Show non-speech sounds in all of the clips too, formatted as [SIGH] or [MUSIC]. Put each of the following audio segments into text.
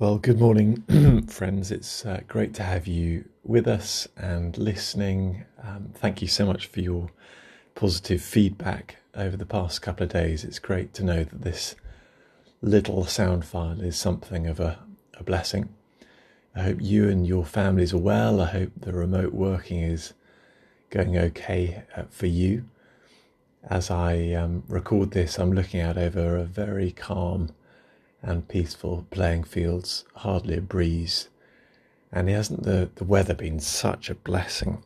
Well, good morning, [CLEARS THROAT] friends. It's uh, great to have you with us and listening. Um, thank you so much for your positive feedback over the past couple of days. It's great to know that this little sound file is something of a, a blessing. I hope you and your families are well. I hope the remote working is going okay uh, for you. As I um, record this, I'm looking out over a very calm and peaceful playing fields, hardly a breeze. And hasn't the, the weather been such a blessing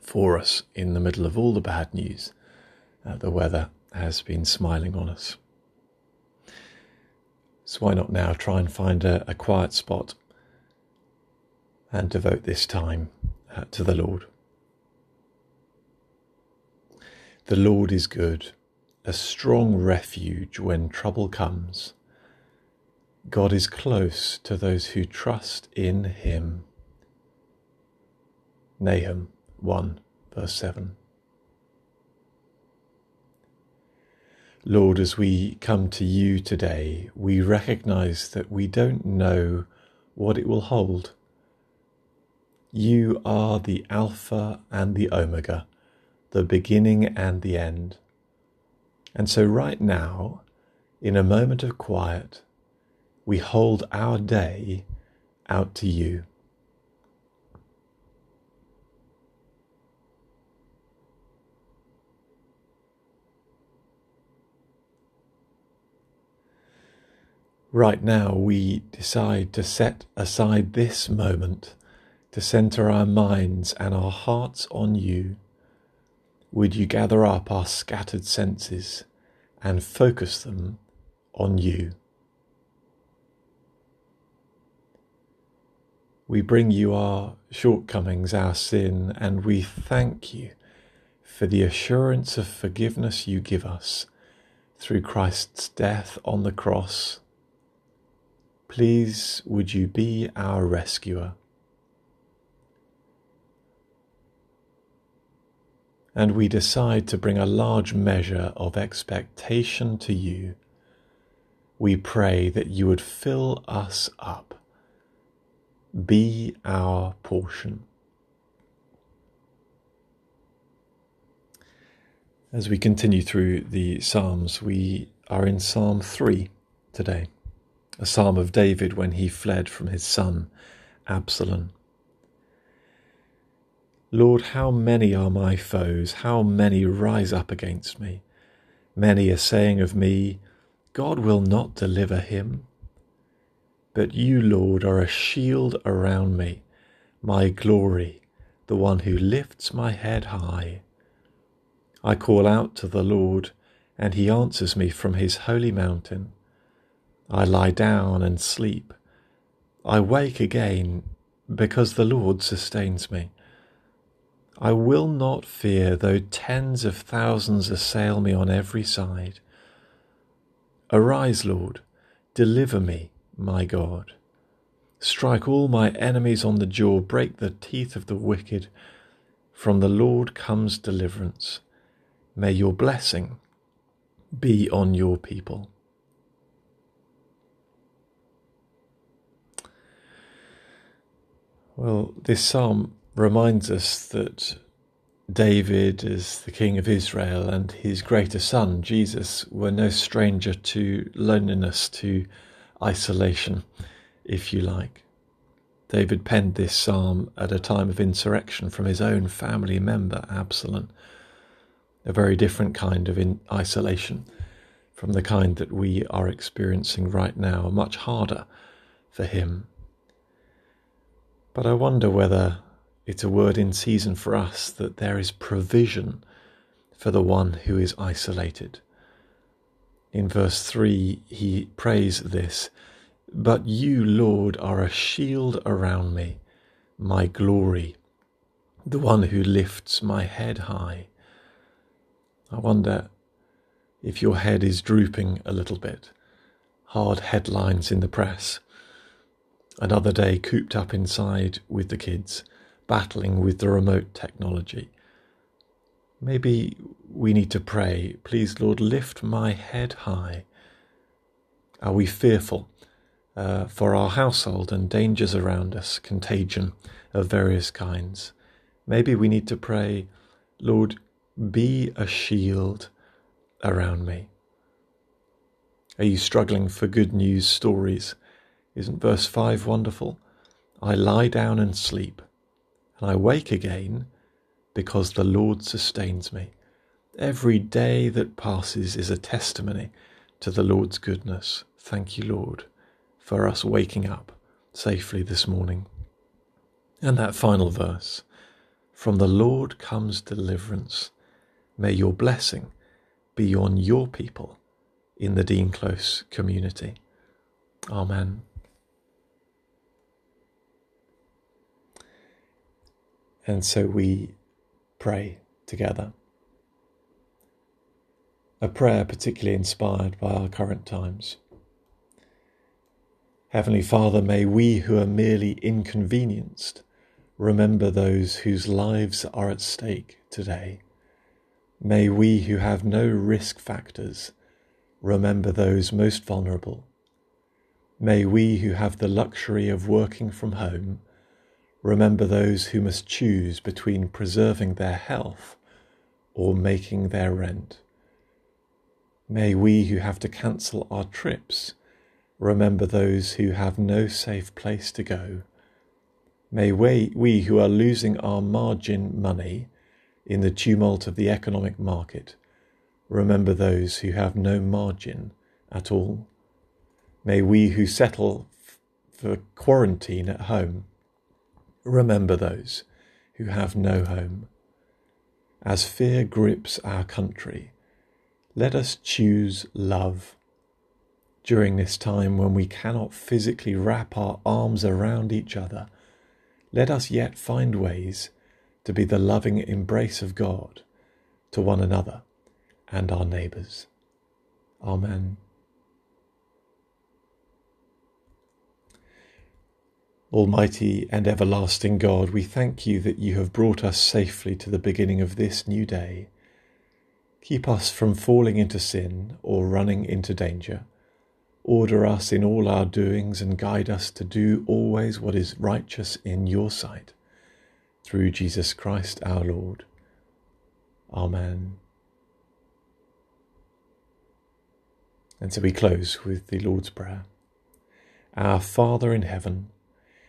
for us in the middle of all the bad news? Uh, the weather has been smiling on us. So why not now try and find a, a quiet spot and devote this time uh, to the Lord? The Lord is good, a strong refuge when trouble comes. God is close to those who trust in him. Nahum 1, verse 7. Lord, as we come to you today, we recognize that we don't know what it will hold. You are the Alpha and the Omega, the beginning and the end. And so, right now, in a moment of quiet, we hold our day out to you. Right now, we decide to set aside this moment to center our minds and our hearts on you. Would you gather up our scattered senses and focus them on you? We bring you our shortcomings, our sin, and we thank you for the assurance of forgiveness you give us through Christ's death on the cross. Please, would you be our rescuer? And we decide to bring a large measure of expectation to you. We pray that you would fill us up be our portion. As we continue through the Psalms, we are in Psalm 3 today, a psalm of David when he fled from his son Absalom. Lord, how many are my foes? How many rise up against me? Many are saying of me, God will not deliver him. But you, Lord, are a shield around me, my glory, the one who lifts my head high. I call out to the Lord, and he answers me from his holy mountain. I lie down and sleep. I wake again because the Lord sustains me. I will not fear though tens of thousands assail me on every side. Arise, Lord, deliver me my God. Strike all my enemies on the jaw, break the teeth of the wicked. From the Lord comes deliverance. May your blessing be on your people. Well, this psalm reminds us that David, as the king of Israel, and his greater son, Jesus, were no stranger to loneliness, to isolation, if you like. David penned this psalm at a time of insurrection from his own family member, Absalom. A very different kind of isolation from the kind that we are experiencing right now, much harder for him. But I wonder whether it's a word in season for us that there is provision for the one who is isolated in verse 3, he prays this But you, Lord, are a shield around me, my glory, the one who lifts my head high. I wonder if your head is drooping a little bit. Hard headlines in the press. Another day cooped up inside with the kids, battling with the remote technology. Maybe we need to pray, please, Lord, lift my head high. Are we fearful uh, for our household and dangers around us, contagion of various kinds. Maybe we need to pray, Lord, be a shield around me. Are you struggling for good news stories? Isn't verse 5 wonderful? I lie down and sleep, and I wake again because the Lord sustains me. Every day that passes is a testimony to the Lord's goodness. Thank you, Lord, for us waking up safely this morning. And that final verse From the Lord comes deliverance. May your blessing be on your people in the Dean Close community. Amen. And so we pray together. A prayer particularly inspired by our current times. Heavenly Father, may we who are merely inconvenienced remember those whose lives are at stake today. May we who have no risk factors remember those most vulnerable. May we who have the luxury of working from home remember those who must choose between preserving their health or making their rent. May we who have to cancel our trips remember those who have no safe place to go. May we, we who are losing our margin money in the tumult of the economic market remember those who have no margin at all. May we who settle for quarantine at home remember those who have no home. As fear grips our country, let us choose love. During this time when we cannot physically wrap our arms around each other, let us yet find ways to be the loving embrace of God to one another and our neighbours. Amen. Almighty and everlasting God, we thank you that you have brought us safely to the beginning of this new day. Keep us from falling into sin or running into danger. Order us in all our doings and guide us to do always what is righteous in your sight. Through Jesus Christ our Lord. Amen. And so we close with the Lord's Prayer. Our Father in heaven,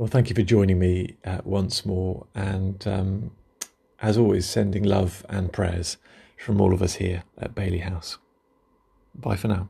Well, thank you for joining me uh, once more. And um, as always, sending love and prayers from all of us here at Bailey House. Bye for now.